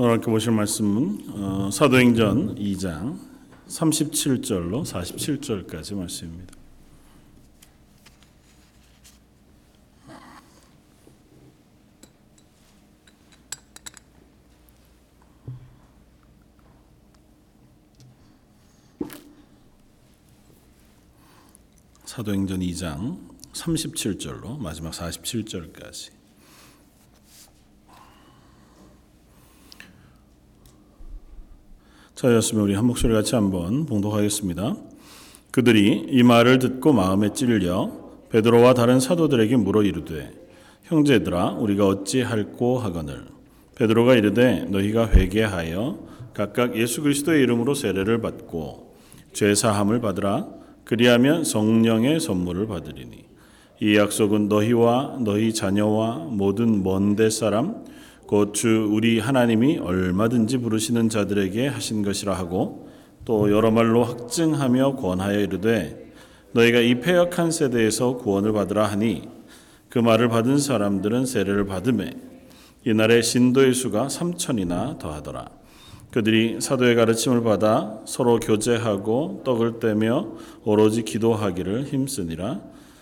오늘 함께 보실 말씀은 어, 사도행전 2장 37절로 47절까지 말씀입니다. 사도행전 2장 37절로 마지막 47절까지 자였으면 우리 한 목소리 같이 한번 봉독하겠습니다. 그들이 이 말을 듣고 마음에 찔려 베드로와 다른 사도들에게 물어 이르되 형제들아 우리가 어찌 할꼬 하거늘? 베드로가 이르되 너희가 회개하여 각각 예수 그리스도의 이름으로 세례를 받고 죄 사함을 받으라. 그리하면 성령의 선물을 받으리니. 이 약속은 너희와 너희 자녀와 모든 먼데 사람 곧 주 우리 하나님이 얼마든지 부르시는 자들에게 하신 것이라 하고 또 여러 말로 확증하며 권하여 이르되 너희가 이 패역한 세대에서 구원을 받으라 하니 그 말을 받은 사람들은 세례를 받음에 이날에 신도의 수가 삼천이나 더하더라. 그들이 사도의 가르침을 받아 서로 교제하고 떡을 떼며 오로지 기도하기를 힘쓰니라.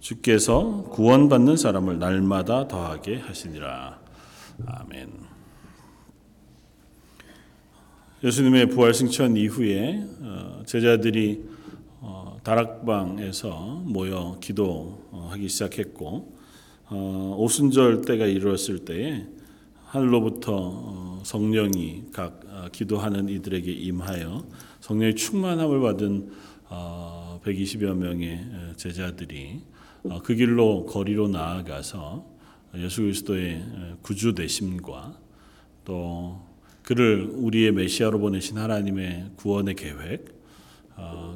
주께서 구원받는 사람을 날마다 더하게 하시니라. 아멘. 예수님의 부활 승천 이후에 어, 제자들이 어, 다락방에서 모여 기도하기 시작했고 어, 오순절 때가 이르렀을 때에 하늘로부터 성령이 각 기도하는 이들에게 임하여 성령의 충만함을 받은 120여 명의 제자들이 그 길로 거리로 나아가서 예수 그리스도의 구주 되심과 또 그를 우리의 메시아로 보내신 하나님의 구원의 계획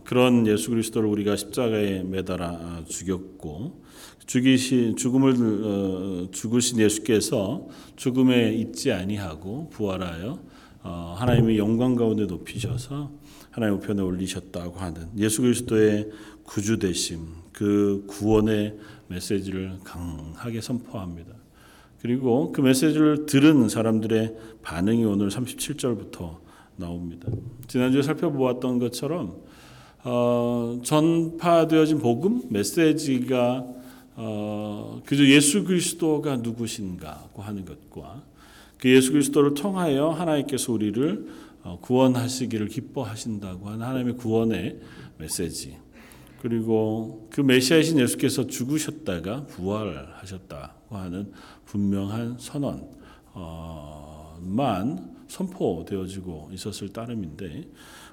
그런 예수 그리스도를 우리가 십자가에 매달아 죽였고 죽이시 죽음을 어, 죽으신 예수께서 죽음에 있지 아니하고 부활하여 어, 하나님의 영광 가운데 높이셔서 하나님 우편에 올리셨다고 하는 예수 그리스도의 구주 되심 그 구원의 메시지를 강하게 선포합니다. 그리고 그 메시지를 들은 사람들의 반응이 오늘 37절부터 나옵니다. 지난주에 살펴보았던 것처럼 어, 전파되어진 복음 메시지가 어, 그저 예수 그리스도가 누구신가고 하는 것과 그 예수 그리스도를 통하여 하나님께서 우리를 어, 구원하시기를 기뻐하신다고 하는 하나님의 구원의 메시지. 그리고 그 메시아이신 예수께서 죽으셨다가 부활하셨다고 하는 분명한 선언만 선포되어지고 있었을 따름인데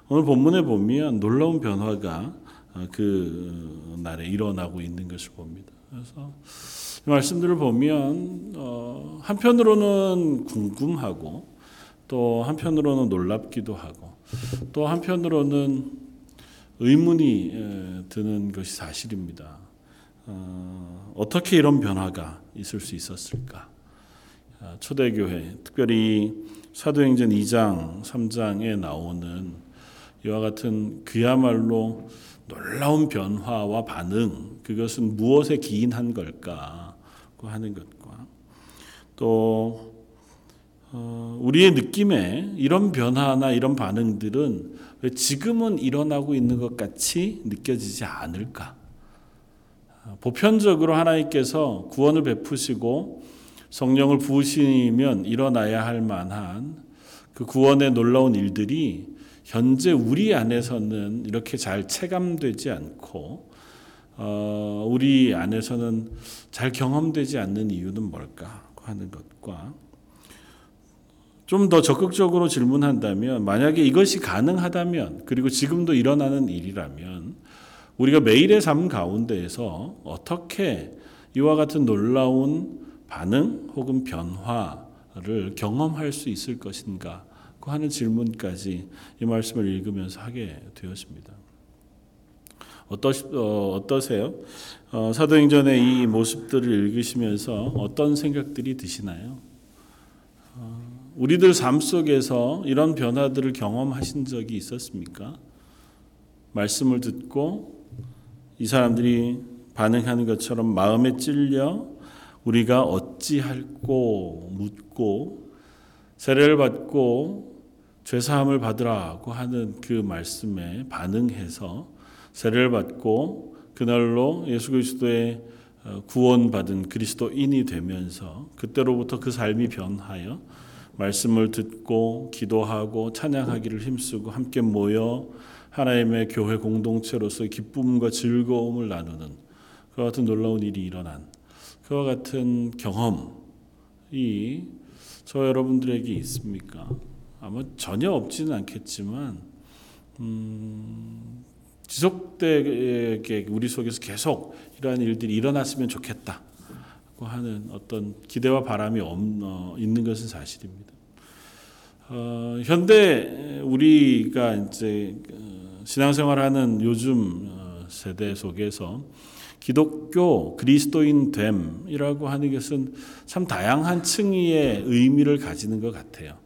오늘 본문에 보면 놀라운 변화가 어, 그 날에 일어나고 있는 것을 봅니다. 그래서 말씀들을 보면 어, 한편으로는 궁금하고 또 한편으로는 놀랍기도 하고 또 한편으로는 의문이 드는 것이 사실입니다. 어, 어떻게 이런 변화가 있을 수 있었을까? 아, 초대교회, 특별히 사도행전 2장, 3장에 나오는 이와 같은 그야말로 놀라운 변화와 반응, 그것은 무엇에 기인한 걸까 하는 것과 또 어, 우리의 느낌에 이런 변화나 이런 반응들은 왜 지금은 일어나고 있는 것 같이 느껴지지 않을까? 보편적으로 하나님께서 구원을 베푸시고 성령을 부으시면 일어나야 할 만한 그 구원의 놀라운 일들이 현재 우리 안에서는 이렇게 잘 체감되지 않고 어, 우리 안에서는 잘 경험되지 않는 이유는 뭘까 하는 것과 좀 더 적극적으로 질문한다면 만약에 이것이 가능하다면 그리고 지금도 일어나는 일이라면 우리가 매일의 삶 가운데에서 어떻게 이와 같은 놀라운 반응 혹은 변화를 경험할 수 있을 것인가 하는 질문까지 이 말씀을 읽으면서 하게 되었습니다. 어떠, 어, 어떠세요? 어, 사도행전의 이 모습들을 읽으시면서 어떤 생각들이 드시나요? 어, 우리들 삶 속에서 이런 변화들을 경험하신 적이 있었습니까? 말씀을 듣고 이 사람들이 반응하는 것처럼 마음에 찔려 우리가 어찌할꼬 묻고 세례를 받고 죄사함을 받으라고 하는 그 말씀에 반응해서 세례를 받고 그날로 예수 그리스도의 어, 구원받은 그리스도인이 되면서 그때로부터 그 삶이 변하여 말씀을 듣고 기도하고 찬양하기를 힘쓰고 함께 모여 하나님의 교회 공동체로서 기쁨과 즐거움을 나누는 그와 같은 놀라운 일이 일어난 그와 같은 경험이 저 여러분들에게 있습니까? 아마 전혀 없지는 않겠지만 음, 지속되게 우리 속에서 계속 이러한 일들이 일어났으면 좋겠다. 하는 어떤 기대와 바람이 없, 어, 있는 것은 사실입니다. 어, 현대 우리가 이제 어, 신앙생활하는 요즘 어, 세대 속에서 기독교 그리스도인 됨이라고 하는 것은 참 다양한 층위의 의미를 가지는 것 같아요.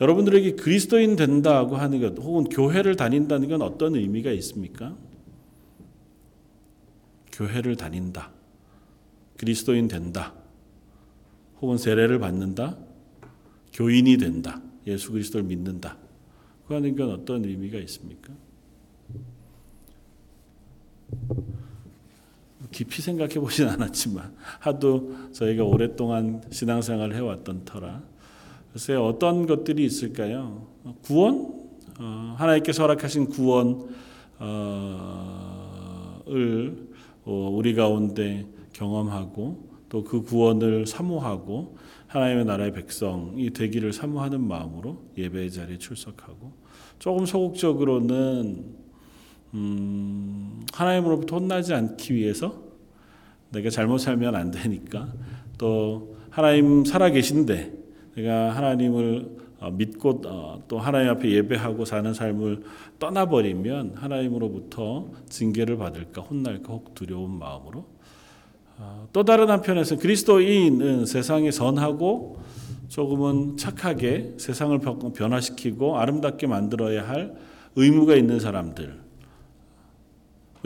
여러분들에게 그리스도인 된다고 하는 것, 혹은 교회를 다닌다는 건 어떤 의미가 있습니까? 교회를 다닌다. 그리스도인 된다. 혹은 세례를 받는다. 교인이 된다. 예수 그리스도를 믿는다. 그 하는 건 어떤 의미가 있습니까? 깊이 생각해 보진 않았지만 하도 저희가 오랫동안 신앙생활을 해왔던 터라 글쎄 어떤 것들이 있을까요? 구원? 어, 하나님께서 허락하신 구원을 어, 우리 가운데 경험하고 또 그 구원을 사모하고 하나님의 나라의 백성이 되기를 사모하는 마음으로 예배의 자리에 출석하고 조금 소극적으로는 음, 하나님으로부터 혼나지 않기 위해서 내가 잘못 살면 안 되니까 또 하나님 살아 계신데 내가 하나님을 어, 믿고 어, 또 하나님 앞에 예배하고 사는 삶을 떠나버리면 하나님으로부터 징계를 받을까 혼날까 혹 두려운 마음으로 어, 또 다른 한편에서 그리스도인은 세상에 선하고 조금은 착하게 세상을 변화시키고 아름답게 만들어야 할 의무가 있는 사람들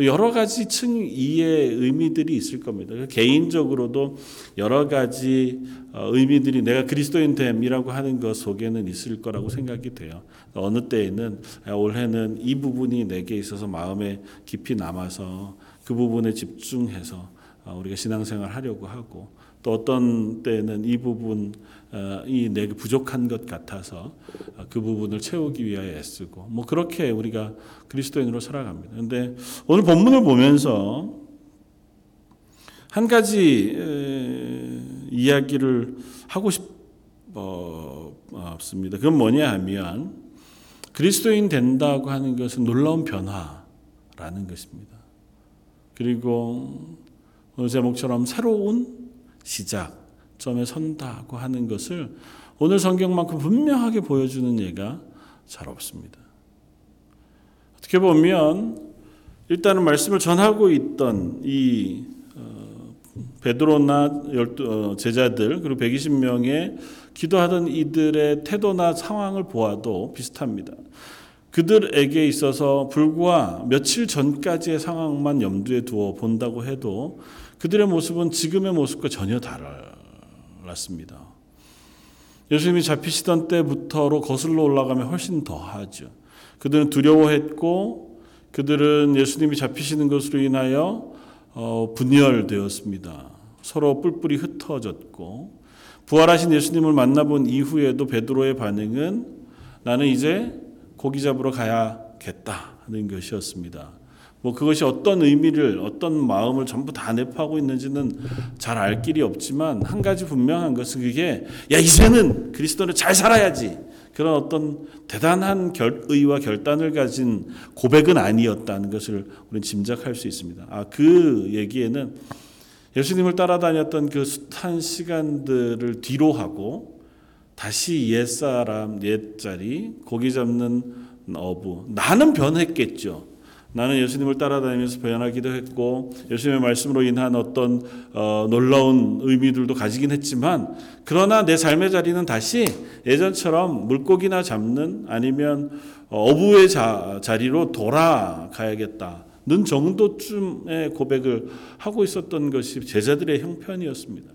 여러 가지 층 이의 의미들이 있을 겁니다. 개인적으로도 여러 가지 어, 의미들이 내가 그리스도인 됨이라고 하는 것 속에는 있을 거라고 생각이 돼요. 어느 때에는 올해는 이 부분이 내게 있어서 마음에 깊이 남아서 그 부분에 집중해서 어, 우리가 신앙생활 하려고 하고 또 어떤 때는 이 부분 이 내게 부족한 것 같아서 어, 그 부분을 채우기 위하여 애쓰고 뭐 그렇게 우리가 그리스도인으로 살아갑니다. 근데 오늘 본문을 보면서 한 가지 이야기를 하고 싶습니다. 그건 뭐냐 하면 그리스도인 된다고 하는 것은 놀라운 변화라는 것입니다. 그리고 오늘 제목처럼 새로운 시작점에 선다고 하는 것을 오늘 성경만큼 분명하게 보여주는 예가 잘 없습니다. 어떻게 보면 일단은 말씀을 전하고 있던 이 어, 베드로나 어, 제자들 그리고 120명의 기도하던 이들의 태도나 상황을 보아도 비슷합니다. 그들에게 있어서 불과 며칠 전까지의 상황만 염두에 두어 본다고 해도 그들의 모습은 지금의 모습과 전혀 달랐습니다. 예수님이 잡히시던 때부터로 거슬러 올라가면 훨씬 더 하죠. 그들은 두려워했고 그들은 예수님이 잡히시는 것으로 인하여 어, 분열되었습니다. 서로 뿔뿔이 흩어졌고 부활하신 예수님을 만나본 이후에도 베드로의 반응은 나는 이제 고기 잡으러 가야겠다 하는 것이었습니다. 뭐 그것이 어떤 의미를 어떤 마음을 전부 다 내포하고 있는지는 잘 알 길이 없지만 한 가지 분명한 것은 그게 야 이제는 그리스도는 잘 살아야지 그런 어떤 대단한 결의와 결단을 가진 고백은 아니었다는 것을 우리는 짐작할 수 있습니다. 아그 얘기에는 예수님을 따라다녔던 그 숱한 시간들을 뒤로 하고 다시 옛사람, 옛자리, 고기 잡는 어부. 나는 변했겠죠. 나는 예수님을 따라다니면서 변하기도 했고 예수님의 말씀으로 인한 어떤 어, 놀라운 의미들도 가지긴 했지만 그러나 내 삶의 자리는 다시 예전처럼 물고기나 잡는 아니면 어부의 자, 자리로 돌아가야겠다는 정도쯤의 고백을 하고 있었던 것이 제자들의 형편이었습니다.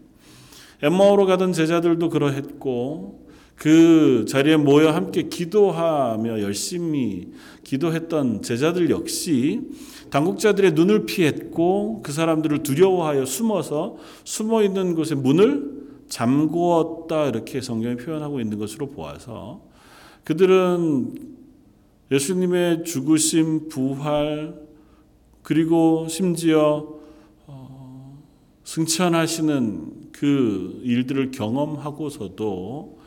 엠마오로 가던 제자들도 그러했고 그 자리에 모여 함께 기도하며 열심히 기도했던 제자들 역시 당국자들의 눈을 피했고 그 사람들을 두려워하여 숨어서 숨어 있는 곳에 문을 잠그었다 이렇게 성경이 표현하고 있는 것으로 보아서 그들은 예수님의 죽으심, 부활 그리고 심지어 어, 승천하시는 그 일들을 경험하고서도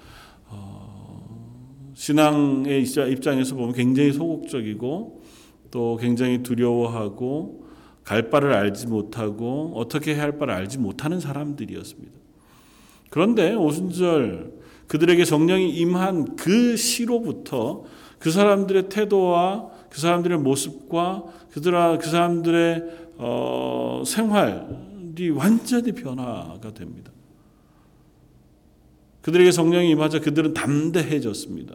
신앙의 입장에서 보면 굉장히 소극적이고 또 굉장히 두려워하고 갈 바를 알지 못하고 어떻게 해야 할 바를 알지 못하는 사람들이었습니다. 그런데 오순절 그들에게 성령이 임한 그 시로부터 그 사람들의 태도와 그 사람들의 모습과 그들 그 사람들의 어, 생활이 완전히 변화가 됩니다. 그들에게 성령이 임하자 그들은 담대해졌습니다.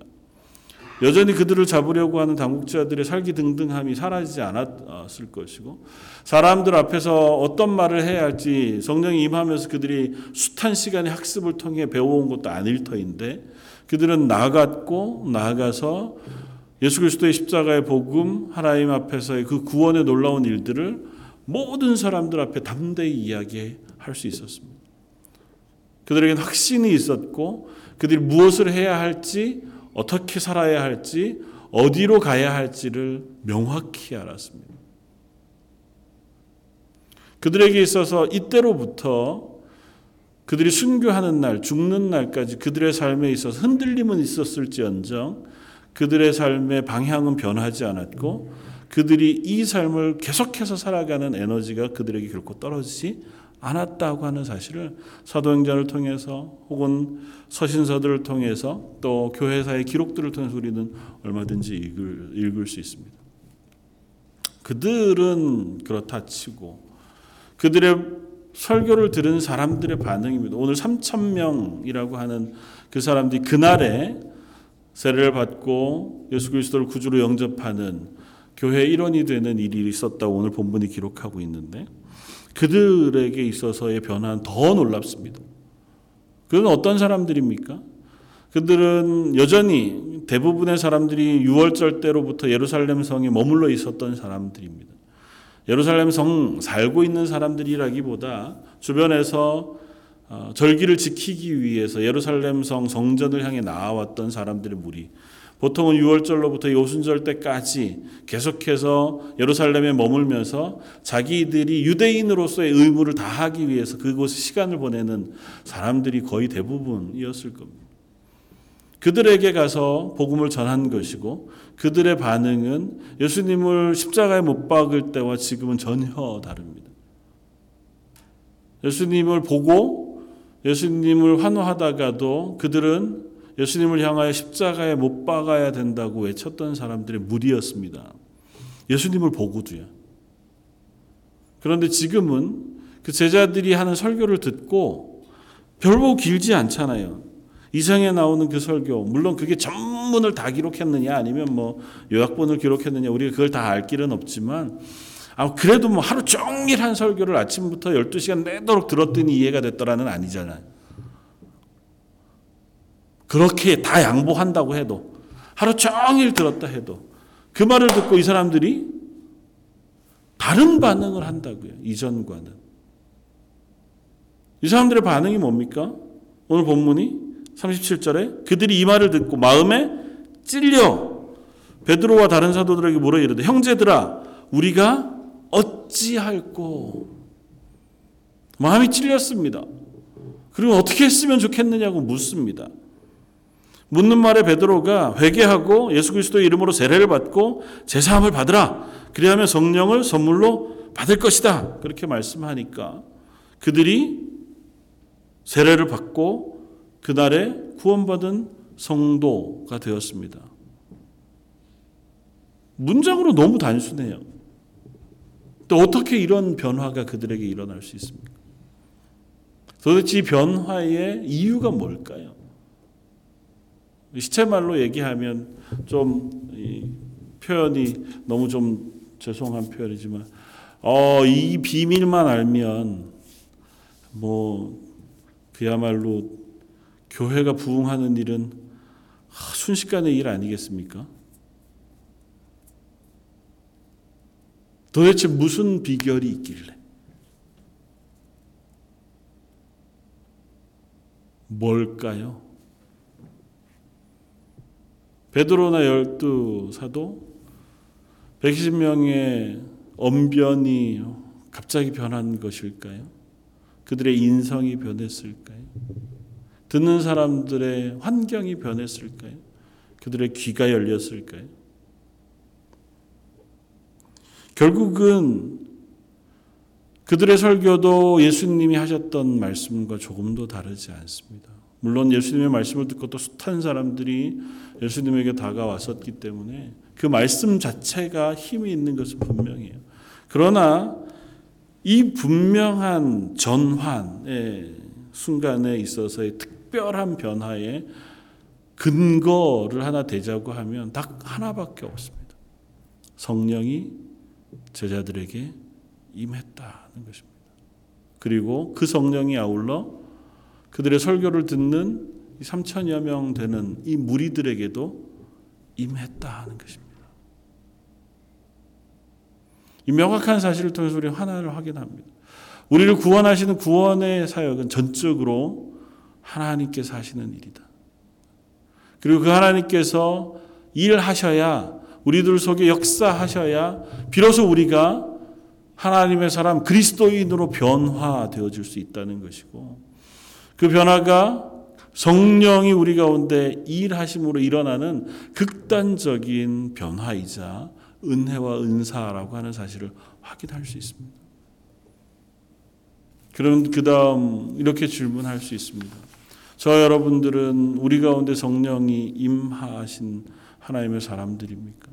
여전히 그들을 잡으려고 하는 당국자들의 살기 등등함이 사라지지 않았을 것이고 사람들 앞에서 어떤 말을 해야 할지 성령이 임하면서 그들이 숱한 시간의 학습을 통해 배워온 것도 아닐 터인데 그들은 나갔고 나가서 예수 그리스도의 십자가의 복음 하나님 앞에서의 그 구원의 놀라운 일들을 모든 사람들 앞에 담대히 이야기할 수 있었습니다. 그들에게는 확신이 있었고 그들이 무엇을 해야 할지 어떻게 살아야 할지 어디로 가야 할지를 명확히 알았습니다. 그들에게 있어서 이때로부터 그들이 순교하는 날, 죽는 날까지 그들의 삶에 있어서 흔들림은 있었을지언정 그들의 삶의 방향은 변하지 않았고 그들이 이 삶을 계속해서 살아가는 에너지가 그들에게 결코 떨어지지 않았다고 하는 사실을 사도행전을 통해서 혹은 서신서들을 통해서 또 교회사의 기록들을 통해서 우리는 얼마든지 읽을, 읽을 수 있습니다. 그들은 그렇다 치고 그들의 설교를 들은 사람들의 반응입니다. 오늘 3천 명이라고 하는 그 사람들이 그날에 세례를 받고 예수 그리스도를 구주로 영접하는 교회 일원이 되는 일이 있었다고 오늘 본문이 기록하고 있는데 그들에게 있어서의 변화는 더 놀랍습니다. 그들은 어떤 사람들입니까? 그들은 여전히 대부분의 사람들이 6월절 때로부터 예루살렘 성에 머물러 있었던 사람들입니다. 예루살렘 성 살고 있는 사람들이라기보다 주변에서 어, 절기를 지키기 위해서 예루살렘 성 성전을 향해 나아왔던 사람들의 무리. 보통은 6월절로부터 오순절 때까지 계속해서 예루살렘에 머물면서 자기들이 유대인으로서의 의무를 다하기 위해서 그곳에 시간을 보내는 사람들이 거의 대부분이었을 겁니다. 그들에게 가서 복음을 전한 것이고 그들의 반응은 예수님을 십자가에 못 박을 때와 지금은 전혀 다릅니다. 예수님을 보고 예수님을 환호하다가도 그들은 예수님을 향하여 십자가에 못 박아야 된다고 외쳤던 사람들의 무리였습니다. 예수님을 보고도요. 그런데 지금은 그 제자들이 하는 설교를 듣고 별로 길지 않잖아요. 이상에 나오는 그 설교, 물론 그게 전문을 다 기록했느냐 아니면 뭐 요약본을 기록했느냐 우리가 그걸 다 알 길은 없지만 아 그래도 뭐 하루 종일 한 설교를 아침부터 12시간 내도록 들었더니 이해가 됐더라는 아니잖아요. 그렇게 다 양보한다고 해도 하루 종일 들었다 해도 그 말을 듣고 이 사람들이 다른 반응을 한다고요. 이전과는. 이 사람들의 반응이 뭡니까? 오늘 본문이 37절에 그들이 이 말을 듣고 마음에 찔려 베드로와 다른 사도들에게 물어 이르되 형제들아 우리가 어찌할꼬 마음이 찔렸습니다. 그리고 어떻게 했으면 좋겠느냐고 묻습니다. 묻는 말에 베드로가 회개하고 예수 그리스도의 이름으로 세례를 받고 제사함을 받으라. 그리하면 성령을 선물로 받을 것이다. 그렇게 말씀하니까 그들이 세례를 받고 그날에 구원받은 성도가 되었습니다. 문장으로 너무 단순해요. 또 어떻게 이런 변화가 그들에게 일어날 수 있습니까? 도대체 이 변화의 이유가 뭘까요? 시체말로 얘기하면 좀 표현이 너무 좀 죄송한 표현이지만 어, 이 비밀만 알면 뭐 그야말로 교회가 부흥하는 일은 순식간의 일 아니겠습니까? 도대체 무슨 비결이 있길래? 뭘까요? 베드로나 열두 사도 120명의 언변이 갑자기 변한 것일까요? 그들의 인성이 변했을까요? 듣는 사람들의 환경이 변했을까요? 그들의 귀가 열렸을까요? 결국은 그들의 설교도 예수님이 하셨던 말씀과 조금도 다르지 않습니다. 물론 예수님의 말씀을 듣고 또 숱한 사람들이 예수님에게 다가왔었기 때문에 그 말씀 자체가 힘이 있는 것은 분명해요. 그러나 이 분명한 전환의 순간에 있어서의 특별한 변화의 근거를 하나 대자고 하면 딱 하나밖에 없습니다. 성령이 제자들에게 임했다는 것입니다. 그리고 그 성령이 아울러 그들의 설교를 듣는 3천여 명 되는 이 무리들에게도 임했다는 것입니다. 이 명확한 사실을 통해서 우리 하나를 확인합니다. 우리를 구원하시는 구원의 사역은 전적으로 하나님께서 하시는 일이다. 그리고 그 하나님께서 일하셔야 우리들 속에 역사하셔야 비로소 우리가 하나님의 사람 그리스도인으로 변화되어질 수 있다는 것이고 그 변화가 성령이 우리 가운데 일하심으로 일어나는 극단적인 변화이자 은혜와 은사라고 하는 사실을 확인할 수 있습니다. 그럼 그 다음 이렇게 질문할 수 있습니다. 저 여러분들은 우리 가운데 성령이 임하신 하나님의 사람들입니까?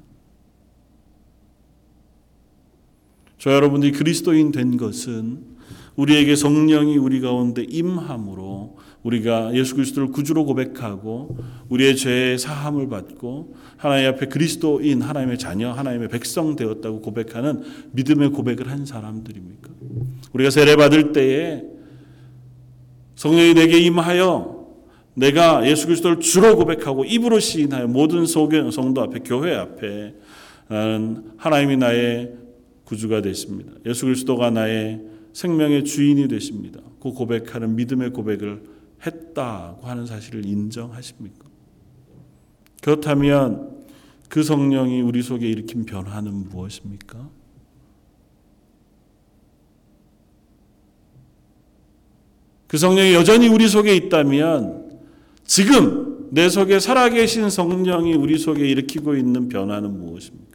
저 여러분들이 그리스도인 된 것은 우리에게 성령이 우리 가운데 임함으로 우리가 예수 그리스도를 구주로 고백하고 우리의 죄의 사함을 받고 하나님 앞에 그리스도인 하나님의 자녀 하나님의 백성 되었다고 고백하는 믿음의 고백을 한 사람들입니까? 우리가 세례 받을 때에 성령이 내게 임하여 내가 예수 그리스도를 주로 고백하고 입으로 시인하여 모든 성도 앞에 교회 앞에 나는 하나님이 나의 구주가 되십니다. 예수 그리스도가 나의 생명의 주인이 되십니다. 그 고백하는 믿음의 고백을 했다고 하는 사실을 인정하십니까? 그렇다면 그 성령이 우리 속에 일으킨 변화는 무엇입니까? 그 성령이 여전히 우리 속에 있다면 지금 내 속에 살아계신 성령이 우리 속에 일으키고 있는 변화는 무엇입니까?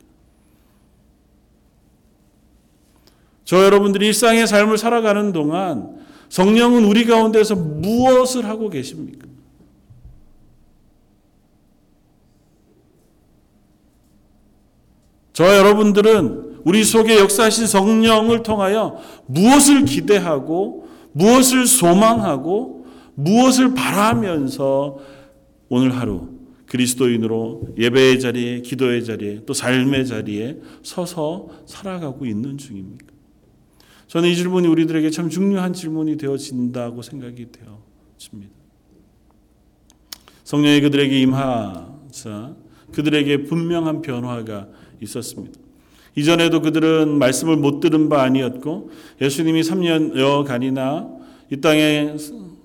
저 여러분들이 일상의 삶을 살아가는 동안 성령은 우리 가운데서 무엇을 하고 계십니까? 저 여러분들은 우리 속에 역사하신 성령을 통하여 무엇을 기대하고 무엇을 소망하고 무엇을 바라면서 오늘 하루 그리스도인으로 예배의 자리에 기도의 자리에 또 삶의 자리에 서서 살아가고 있는 중입니까? 저는 이 질문이 우리들에게 참 중요한 질문이 되어진다고 생각이 되어집니다. 성령이 그들에게 임하자 그들에게 분명한 변화가 있었습니다. 이전에도 그들은 말씀을 못 들은 바 아니었고 예수님이 3년여 간이나 이 땅에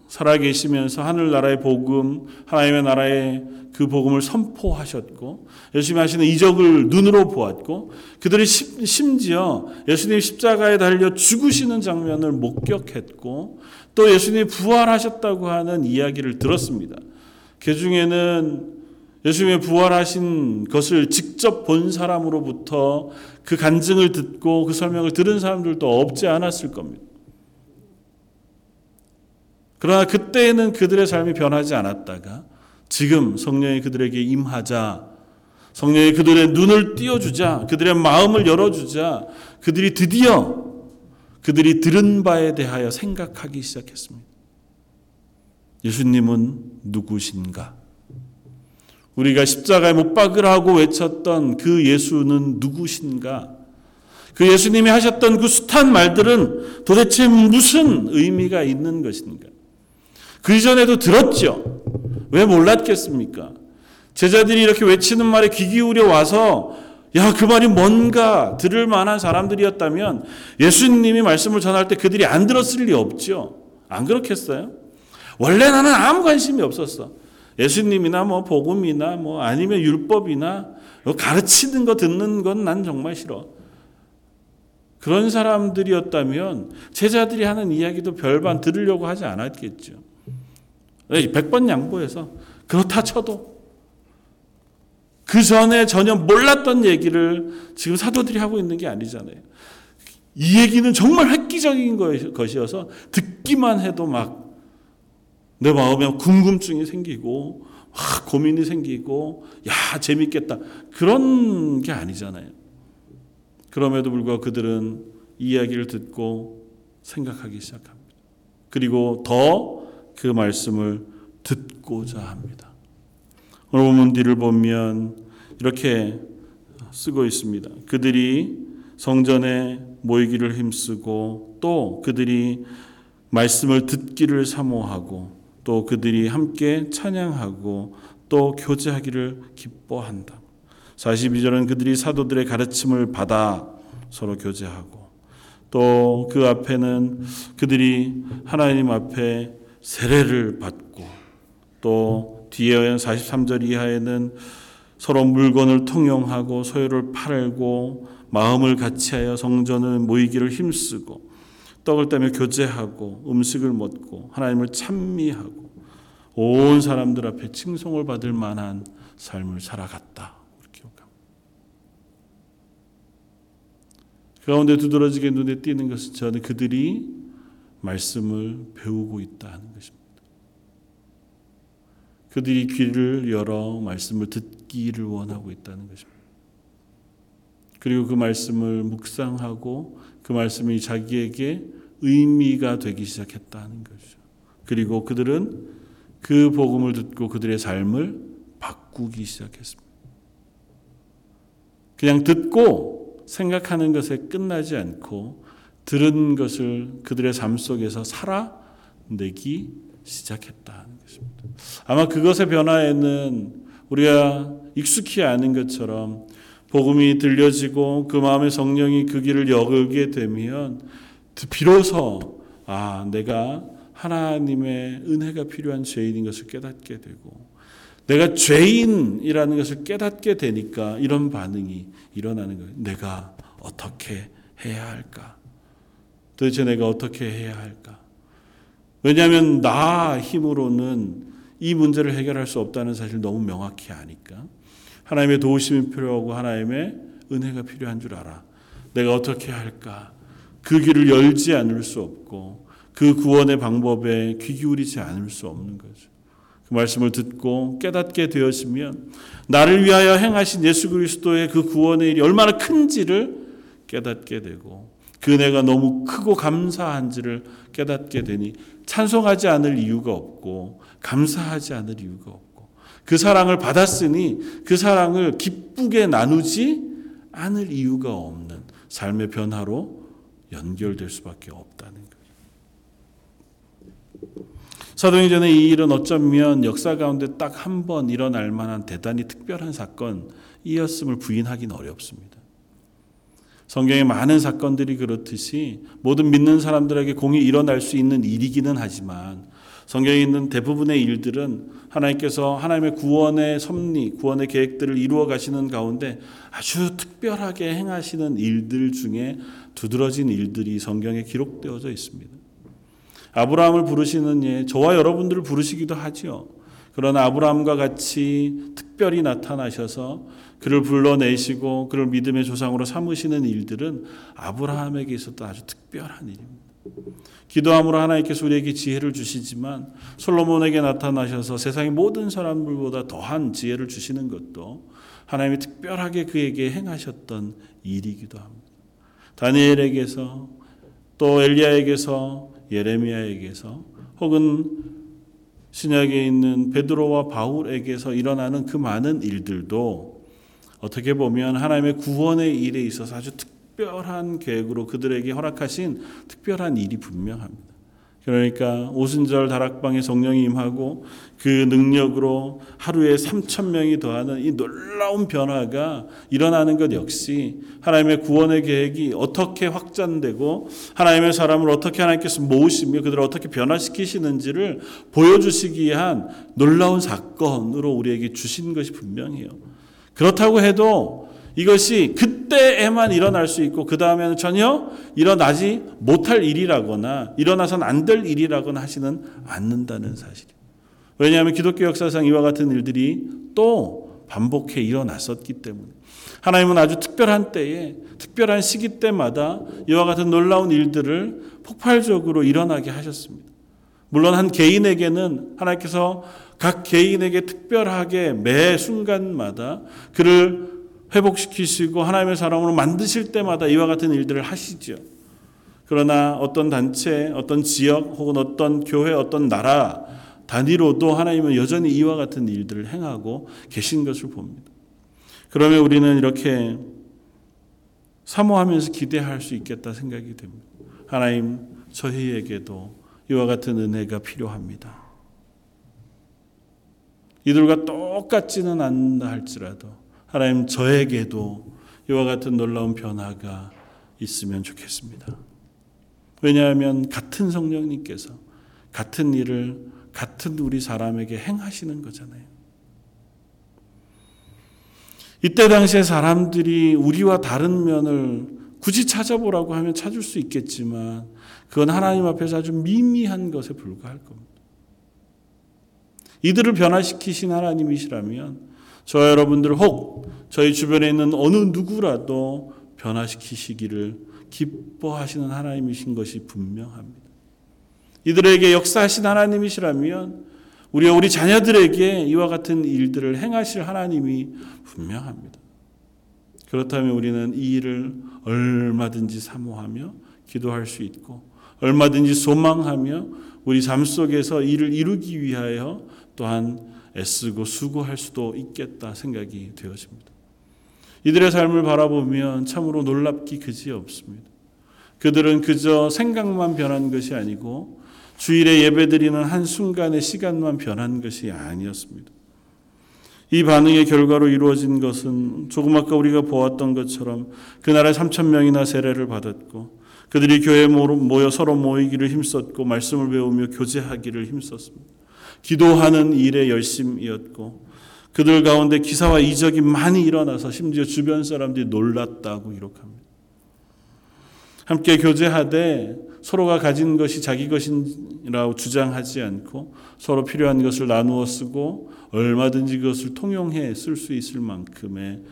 살아계시면서 하늘나라의 복음, 하나님의 나라의 그 복음을 선포하셨고 열심히 하시는 이적을 눈으로 보았고 그들이 심지어 예수님 십자가에 달려 죽으시는 장면을 목격했고 또 예수님이 부활하셨다고 하는 이야기를 들었습니다. 그 중에는 예수님의 부활하신 것을 직접 본 사람으로부터 그 간증을 듣고 그 설명을 들은 사람들도 없지 않았을 겁니다. 그러나 그때에는 그들의 삶이 변하지 않았다가 지금 성령이 그들에게 임하자 성령이 그들의 눈을 띄워주자 그들의 마음을 열어주자 그들이 드디어 그들이 들은 바에 대하여 생각하기 시작했습니다. 예수님은 누구신가? 우리가 십자가에 못 박으라고 외쳤던 그 예수는 누구신가? 그 예수님이 하셨던 그 숱한 말들은 도대체 무슨 의미가 있는 것인가? 그 이전에도 들었죠. 왜 몰랐겠습니까? 제자들이 이렇게 외치는 말에 귀 기울여 와서 야, 그 말이 뭔가 들을 만한 사람들이었다면 예수님이 말씀을 전할 때 그들이 안 들었을 리 없죠. 안 그렇겠어요? 원래 나는 아무 관심이 없었어. 예수님이나 뭐 복음이나 뭐 아니면 율법이나 뭐 가르치는 거 듣는 건 난 정말 싫어. 그런 사람들이었다면 제자들이 하는 이야기도 별반 들으려고 하지 않았겠죠. 백번 양보해서 그렇다 쳐도 그 전에 전혀 몰랐던 얘기를 지금 사도들이 하고 있는 게 아니잖아요. 이 얘기는 정말 획기적인 것이어서 듣기만 해도 막 내 마음에 궁금증이 생기고 막 고민이 생기고 야 재밌겠다 그런 게 아니잖아요. 그럼에도 불구하고 그들은 이야기를 듣고 생각하기 시작합니다. 그리고 더 그 말씀을 듣고자 합니다. 오늘 본문 뒤를 보면 이렇게 쓰고 있습니다. 그들이 성전에 모이기를 힘쓰고 또 그들이 말씀을 듣기를 사모하고 또 그들이 함께 찬양하고 또 교제하기를 기뻐한다. 42절은 그들이 사도들의 가르침을 받아 서로 교제하고 또 그 앞에는 그들이 하나님 앞에 세례를 받고 또 뒤에 43절 이하에는 서로 물건을 통용하고 소유를 팔고 마음을 같이하여 성전을 모이기를 힘쓰고 떡을 떼며 교제하고 음식을 먹고 하나님을 찬미하고 온 사람들 앞에 칭송을 받을 만한 삶을 살아갔다. 그 가운데 두드러지게 눈에 띄는 것은 저는 그들이 말씀을 배우고 있다는 것입니다. 그들이 귀를 열어 말씀을 듣기를 원하고 있다는 것입니다. 그리고 그 말씀을 묵상하고 그 말씀이 자기에게 의미가 되기 시작했다는 거죠. 그리고 그들은 그 복음을 듣고 그들의 삶을 바꾸기 시작했습니다. 그냥 듣고 생각하는 것에 끝나지 않고 들은 것을 그들의 삶 속에서 살아내기 시작했다는 것입니다. 아마 그것의 변화에는 우리가 익숙히 아는 것처럼 복음이 들려지고 그 마음의 성령이 그 길을 열게 되면 비로소 아 내가 하나님의 은혜가 필요한 죄인인 것을 깨닫게 되고 내가 죄인이라는 것을 깨닫게 되니까 이런 반응이 일어나는 거예요. 내가 어떻게 해야 할까? 도대체 내가 어떻게 해야 할까? 왜냐하면 나 힘으로는 이 문제를 해결할 수 없다는 사실을 너무 명확히 아니까. 하나님의 도우심이 필요하고 하나님의 은혜가 필요한 줄 알아. 내가 어떻게 할까? 그 길을 열지 않을 수 없고 그 구원의 방법에 귀 기울이지 않을 수 없는 거죠. 그 말씀을 듣고 깨닫게 되었으면 나를 위하여 행하신 예수 그리스도의 그 구원의 일이 얼마나 큰지를 깨닫게 되고 그 은혜가 너무 크고 감사한지를 깨닫게 되니 찬송하지 않을 이유가 없고 감사하지 않을 이유가 없고 그 사랑을 받았으니 그 사랑을 기쁘게 나누지 않을 이유가 없는 삶의 변화로 연결될 수밖에 없다는 거예요. 사도행전의 이 일은 어쩌면 역사 가운데 딱 한 번 일어날 만한 대단히 특별한 사건이었음을 부인하기는 어렵습니다. 성경에 많은 사건들이 그렇듯이 모든 믿는 사람들에게 공이 일어날 수 있는 일이기는 하지만 성경에 있는 대부분의 일들은 하나님께서 하나님의 구원의 섭리, 구원의 계획들을 이루어 가시는 가운데 아주 특별하게 행하시는 일들 중에 두드러진 일들이 성경에 기록되어져 있습니다. 아브라함을 부르시는 예, 저와 여러분들을 부르시기도 하지요. 그러나 아브라함과 같이 특별히 나타나셔서 그를 불러내시고 그를 믿음의 조상으로 삼으시는 일들은 아브라함에게 있어도 아주 특별한 일입니다. 기도함으로 하나님께서 우리에게 지혜를 주시지만 솔로몬에게 나타나셔서 세상의 모든 사람들보다 더한 지혜를 주시는 것도 하나님이 특별하게 그에게 행하셨던 일이기도 합니다. 다니엘에게서 또 엘리야에게서 예레미야에게서 혹은 신약에 있는 베드로와 바울에게서 일어나는 그 많은 일들도 어떻게 보면 하나님의 구원의 일에 있어서 아주 특별한 계획으로 그들에게 허락하신 특별한 일이 분명합니다. 그러니까 오순절 다락방에 성령이 임하고 그 능력으로 하루에 3천 명이 더하는 이 놀라운 변화가 일어나는 것 역시 하나님의 구원의 계획이 어떻게 확장되고 하나님의 사람을 어떻게 하나님께서 모으시며 그들을 어떻게 변화시키시는지를 보여주시기 위한 놀라운 사건으로 우리에게 주신 것이 분명해요. 그렇다고 해도 이것이 그때에만 일어날 수 있고 그 다음에는 전혀 일어나지 못할 일이라거나 일어나선 안 될 일이라거나 하지는 않는다는 사실이에요. 왜냐하면 기독교 역사상 이와 같은 일들이 또 반복해 일어났었기 때문에 하나님은 아주 특별한 때에 특별한 시기 때마다 이와 같은 놀라운 일들을 폭발적으로 일어나게 하셨습니다. 물론 한 개인에게는 하나님께서 각 개인에게 특별하게 매 순간마다 그를 회복시키시고 하나님의 사람으로 만드실 때마다 이와 같은 일들을 하시죠. 그러나 어떤 단체, 어떤 지역 혹은 어떤 교회, 어떤 나라 단위로도 하나님은 여전히 이와 같은 일들을 행하고 계신 것을 봅니다. 그러면 우리는 이렇게 사모하면서 기대할 수 있겠다 생각이 됩니다. 하나님, 저희에게도 이와 같은 은혜가 필요합니다. 이들과 똑같지는 않다 할지라도 하나님 저에게도 이와 같은 놀라운 변화가 있으면 좋겠습니다. 왜냐하면 같은 성령님께서 같은 일을 같은 우리 사람에게 행하시는 거잖아요. 이때 당시에 사람들이 우리와 다른 면을 굳이 찾아보라고 하면 찾을 수 있겠지만 그건 하나님 앞에서 아주 미미한 것에 불과할 겁니다. 이들을 변화시키신 하나님이시라면 저 여러분들 혹 저희 주변에 있는 어느 누구라도 변화시키시기를 기뻐하시는 하나님이신 것이 분명합니다. 이들에게 역사하신 하나님이시라면 우리가 우리 자녀들에게 이와 같은 일들을 행하실 하나님이 분명합니다. 그렇다면 우리는 이 일을 얼마든지 사모하며 기도할 수 있고 얼마든지 소망하며 우리 삶 속에서 이를 이루기 위하여 또한 애쓰고 수고할 수도 있겠다 생각이 되어집니다. 이들의 삶을 바라보면 참으로 놀랍기 그지 없습니다. 그들은 그저 생각만 변한 것이 아니고 주일에 예배드리는 한순간의 시간만 변한 것이 아니었습니다. 이 반응의 결과로 이루어진 것은 조금 아까 우리가 보았던 것처럼 그날에 3천 명이나 세례를 받았고 그들이 교회에 모여 서로 모이기를 힘썼고 말씀을 배우며 교제하기를 힘썼습니다. 기도하는 일에 열심이었고 그들 가운데 기사와 이적이 많이 일어나서 심지어 주변 사람들이 놀랐다고 기록합니다. 함께 교제하되 서로가 가진 것이 자기 것이라고 주장하지 않고 서로 필요한 것을 나누어 쓰고 얼마든지 그것을 통용해 쓸 수 있을 만큼의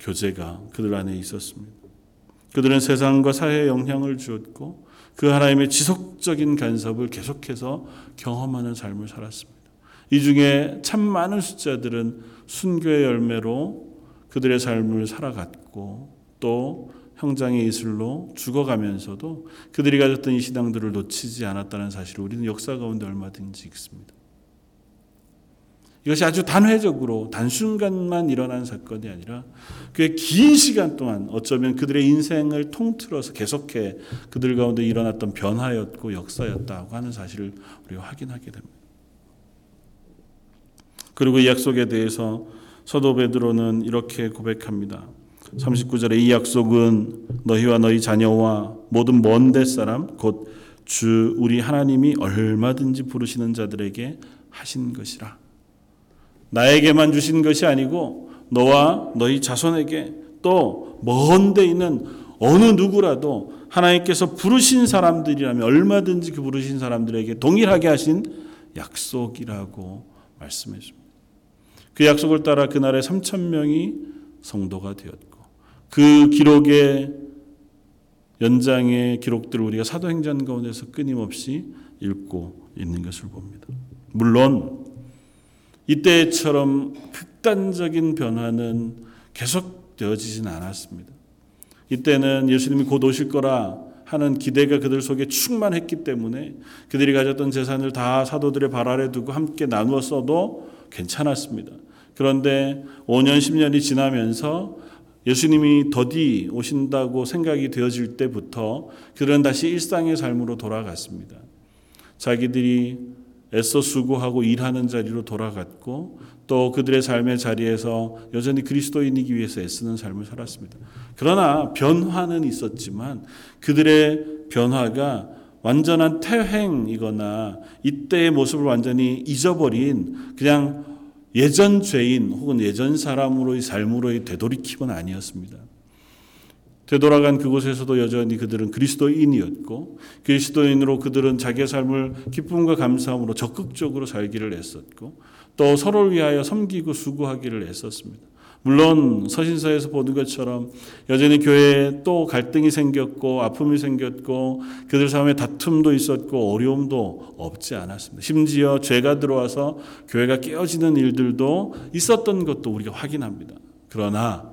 교제가 그들 안에 있었습니다. 그들은 세상과 사회에 영향을 주었고 그 하나님의 지속적인 간섭을 계속해서 경험하는 삶을 살았습니다. 이 중에 참 많은 숫자들은 순교의 열매로 그들의 삶을 살아갔고 또 형장의 이슬로 죽어가면서도 그들이 가졌던 이 신앙들을 놓치지 않았다는 사실을 우리는 역사 가운데 얼마든지 읽습니다. 이것이 아주 단회적으로 단순간만 일어난 사건이 아니라 꽤긴 시간 동안 어쩌면 그들의 인생을 통틀어서 계속해 그들 가운데 일어났던 변화였고 역사였다고 하는 사실을 우리가 확인하게 됩니다. 그리고 이 약속에 대해서 서도 베드로는 이렇게 고백합니다. 39절에 이 약속은 너희와 너희 자녀와 모든 먼 데 사람 곧 주 우리 하나님이 얼마든지 부르시는 자들에게 하신 것이라. 나에게만 주신 것이 아니고 너와 너희 자손에게 또 먼데 있는 어느 누구라도 하나님께서 부르신 사람들이라면 얼마든지 그 부르신 사람들에게 동일하게 하신 약속이라고 말씀해 줍니다. 그 약속을 따라 그날에 3천 명이 성도가 되었고 그 기록에 연장의 기록들을 우리가 사도행전 가운데서 끊임없이 읽고 있는 것을 봅니다. 물론 이때처럼 극단적인 변화는 계속 되어지진 않았습니다. 이때는 예수님이 곧 오실 거라 하는 기대가 그들 속에 충만했기 때문에 그들이 가졌던 재산을 다 사도들의 발 아래 두고 함께 나누어 써도 괜찮았습니다. 그런데 5년, 10년이 지나면서 예수님이 더디 오신다고 생각이 되어질 때부터 그들은 다시 일상의 삶으로 돌아갔습니다. 자기들이 애써 수고하고 일하는 자리로 돌아갔고 또 그들의 삶의 자리에서 여전히 그리스도인이기 위해서 애쓰는 삶을 살았습니다. 그러나 변화는 있었지만 그들의 변화가 완전한 퇴행이거나 이때의 모습을 완전히 잊어버린 그냥 예전 죄인 혹은 예전 사람으로의 삶으로의 되돌이킴은 아니었습니다. 되돌아간 그곳에서도 여전히 그들은 그리스도인이었고 그리스도인으로 그들은 자기의 삶을 기쁨과 감사함으로 적극적으로 살기를 애썼고 또 서로를 위하여 섬기고 수고하기를 애썼습니다. 물론 서신서에서 보는 것처럼 여전히 교회에 또 갈등이 생겼고 아픔이 생겼고 그들 삶에 다툼도 있었고 어려움도 없지 않았습니다. 심지어 죄가 들어와서 교회가 깨어지는 일들도 있었던 것도 우리가 확인합니다. 그러나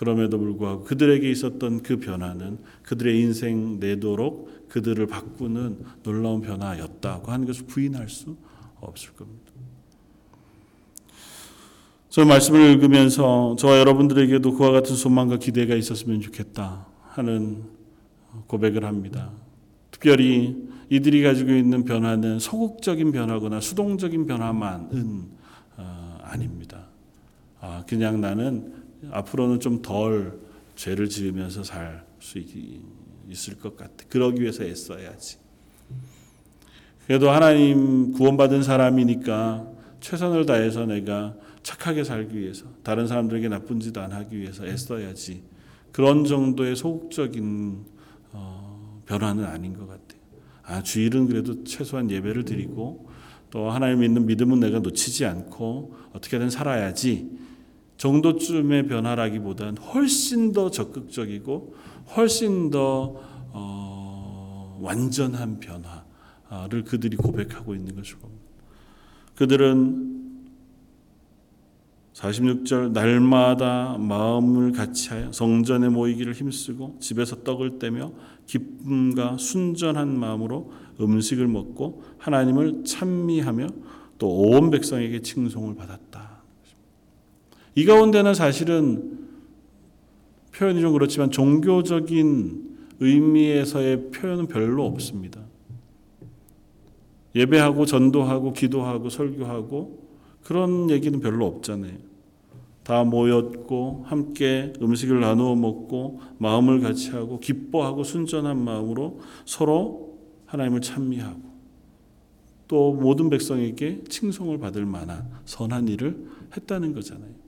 그럼에도 불구하고 그들에게 있었던 그 변화는 그들의 인생 내도록 그들을 바꾸는 놀라운 변화였다고 하는 것을 부인할 수 없을 겁니다. 저 말씀을 읽으면서 저와 여러분들에게도 그와 같은 소망과 기대가 있었으면 좋겠다 하는 고백을 합니다. 특별히 이들이 가지고 있는 변화는 소극적인 변화거나 수동적인 변화만은 어, 아닙니다. 아, 그냥 나는 앞으로는 좀 덜 죄를 지으면서 살 수 있을 것 같아. 그러기 위해서 애써야지. 그래도 하나님 구원받은 사람이니까 최선을 다해서 내가 착하게 살기 위해서 다른 사람들에게 나쁜 짓 안 하기 위해서 애써야지 그런 정도의 소극적인 어, 변화는 아닌 것 같아요. 아 주일은 그래도 최소한 예배를 드리고 또 하나님 믿는 믿음은 내가 놓치지 않고 어떻게든 살아야지 정도쯤의 변화라기보다는 훨씬 더 적극적이고 훨씬 더 어, 완전한 변화를 그들이 고백하고 있는 것을 봅니다. 그들은 46절 날마다 마음을 같이하여 성전에 모이기를 힘쓰고 집에서 떡을 떼며 기쁨과 순전한 마음으로 음식을 먹고 하나님을 찬미하며 또 온 백성에게 칭송을 받았다. 이 가운데는 사실은 표현이 좀 그렇지만 종교적인 의미에서의 표현은 별로 없습니다. 예배하고 전도하고 기도하고 설교하고 그런 얘기는 별로 없잖아요. 다 모였고 함께 음식을 나누어 먹고 마음을 같이 하고 기뻐하고 순전한 마음으로 서로 하나님을 찬미하고 또 모든 백성에게 칭송을 받을 만한 선한 일을 했다는 거잖아요.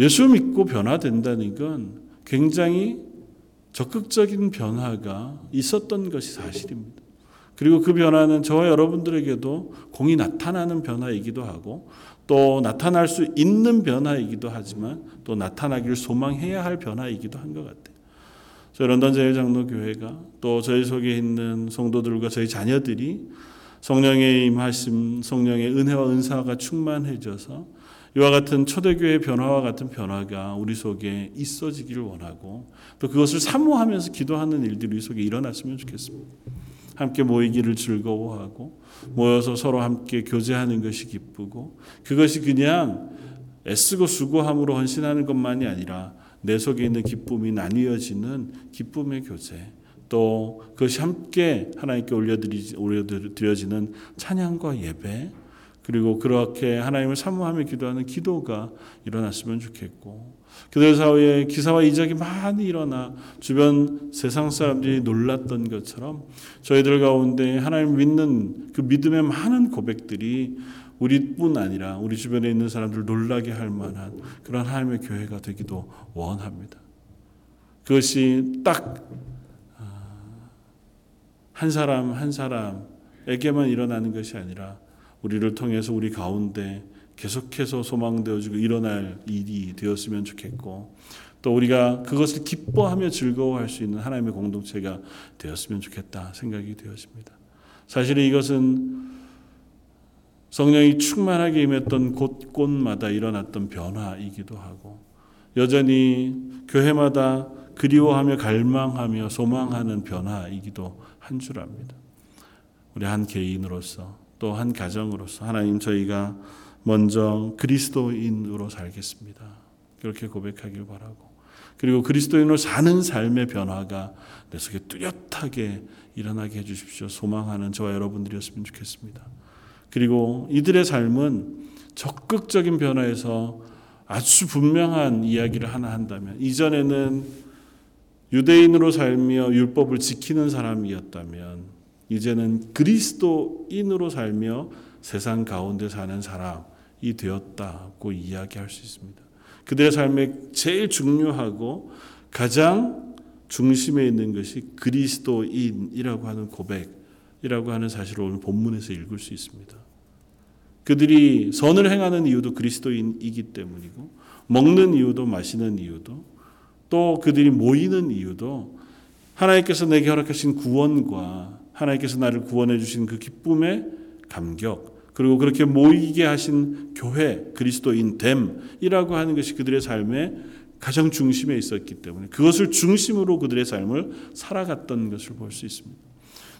예수 믿고 변화된다는 건 굉장히 적극적인 변화가 있었던 것이 사실입니다. 그리고 그 변화는 저와 여러분들에게도 공이 나타나는 변화이기도 하고 또 나타날 수 있는 변화이기도 하지만 또 나타나기를 소망해야 할 변화이기도 한 것 같아요. 저희 런던 제일장로교회가 또 저희 속에 있는 성도들과 저희 자녀들이 성령의 임하심, 성령의 은혜와 은사가 충만해져서 이와 같은 초대교회 변화와 같은 변화가 우리 속에 있어지기를 원하고 또 그것을 사모하면서 기도하는 일들이 우리 속에 일어났으면 좋겠습니다. 함께 모이기를 즐거워하고 모여서 서로 함께 교제하는 것이 기쁘고 그것이 그냥 애쓰고 수고함으로 헌신하는 것만이 아니라 내 속에 있는 기쁨이 나뉘어지는 기쁨의 교제 또 그것이 함께 하나님께 올려드려지는 찬양과 예배 그리고 그렇게 하나님을 사모하며 기도하는 기도가 일어났으면 좋겠고 그들 사이에 기사와 이적이 많이 일어나 주변 세상 사람들이 놀랐던 것처럼 저희들 가운데 하나님 믿는 그 믿음의 많은 고백들이 우리뿐 아니라 우리 주변에 있는 사람들 놀라게 할 만한 그런 하나님의 교회가 되기도 원합니다. 그것이 딱한 아, 사람 한 사람에게만 일어나는 것이 아니라 우리를 통해서 우리 가운데 계속해서 소망되어지고 일어날 일이 되었으면 좋겠고 또 우리가 그것을 기뻐하며 즐거워할 수 있는 하나님의 공동체가 되었으면 좋겠다 생각이 되었습니다. 사실은 이것은 성령이 충만하게 임했던 곳곳마다 일어났던 변화이기도 하고 여전히 교회마다 그리워하며 갈망하며 소망하는 변화이기도 한 줄 압니다. 우리 한 개인으로서 또 한 가정으로서 하나님 저희가 먼저 그리스도인으로 살겠습니다. 그렇게 고백하길 바라고 그리고 그리스도인으로 사는 삶의 변화가 내 속에 뚜렷하게 일어나게 해주십시오. 소망하는 저와 여러분들이었으면 좋겠습니다. 그리고 이들의 삶은 적극적인 변화에서 아주 분명한 이야기를 하나 한다면 이전에는 유대인으로 살며 율법을 지키는 사람이었다면 이제는 그리스도인으로 살며 세상 가운데 사는 사람이 되었다고 이야기할 수 있습니다. 그들의 삶에 제일 중요하고 가장 중심에 있는 것이 그리스도인이라고 하는 고백이라고 하는 사실을 오늘 본문에서 읽을 수 있습니다. 그들이 선을 행하는 이유도 그리스도인이기 때문이고 먹는 이유도 마시는 이유도 또 그들이 모이는 이유도 하나님께서 내게 허락하신 구원과 하나님께서 나를 구원해 주신 그 기쁨의 감격 그리고 그렇게 모이게 하신 교회 그리스도인 됨이라고 하는 것이 그들의 삶의 가장 중심에 있었기 때문에 그것을 중심으로 그들의 삶을 살아갔던 것을 볼 수 있습니다.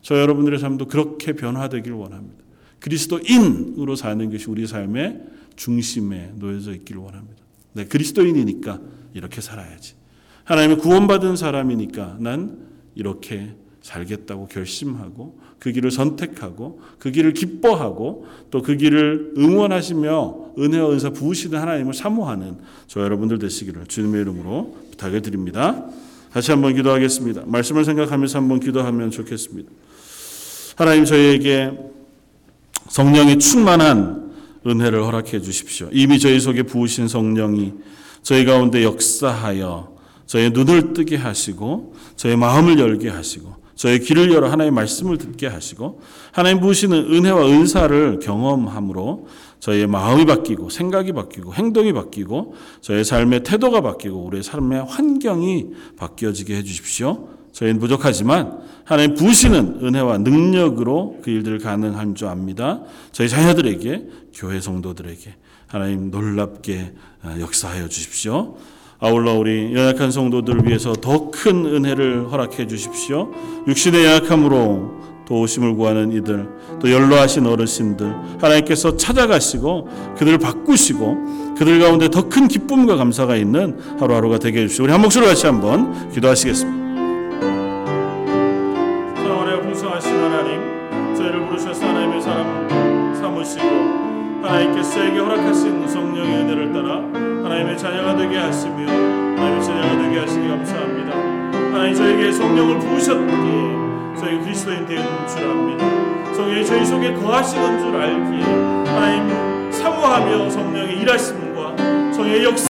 저 여러분들의 삶도 그렇게 변화되길 원합니다. 그리스도인으로 사는 것이 우리 삶의 중심에 놓여져 있기를 원합니다. 네, 그리스도인이니까 이렇게 살아야지. 하나님의 구원받은 사람이니까 난 이렇게 살겠다고 결심하고 그 길을 선택하고 그 길을 기뻐하고 또 그 길을 응원하시며 은혜와 은사 부으시는 하나님을 사모하는 저 여러분들 되시기를 주님의 이름으로 부탁을 드립니다. 다시 한번 기도하겠습니다. 말씀을 생각하면서 한번 기도하면 좋겠습니다. 하나님 저희에게 성령의 충만한 은혜를 허락해 주십시오. 이미 저희 속에 부으신 성령이 저희 가운데 역사하여 저의 눈을 뜨게 하시고 저의 마음을 열게 하시고 저의 귀를 열어 하나님의 말씀을 듣게 하시고 하나님 부으시는 은혜와 은사를 경험함으로 저의 마음이 바뀌고 생각이 바뀌고 행동이 바뀌고 저의 삶의 태도가 바뀌고 우리의 삶의 환경이 바뀌어지게 해 주십시오. 저희는 부족하지만 하나님 부으시는 은혜와 능력으로 그 일들을 가능한 줄 압니다. 저희 자녀들에게 교회 성도들에게 하나님 놀랍게 역사하여 주십시오. 아울러 우리 연약한 성도들을 위해서 더 큰 은혜를 허락해 주십시오. 육신의 연약함으로 도우심을 구하는 이들, 또 연로하신 어르신들, 하나님께서 찾아가시고 그들을 바꾸시고 그들 가운데 더 큰 기쁨과 감사가 있는 하루하루가 되게 해주시오. 우리 한 목소리 같이 한번 기도하시겠습니다. 하나님께서 저에게 허락하신 성령의 은혜를 따라 하나님의 자녀가 되게 하시며 하나님의 자녀가 되게 하시니 감사합니다. 하나님 저에게 성령을 부으셨기에 저희 그리스도인 되는 줄 압니다. 성령이 저희 속에 거하시는 줄 알기에 하나님 사모하며 성령의 일하심과 성령의 역사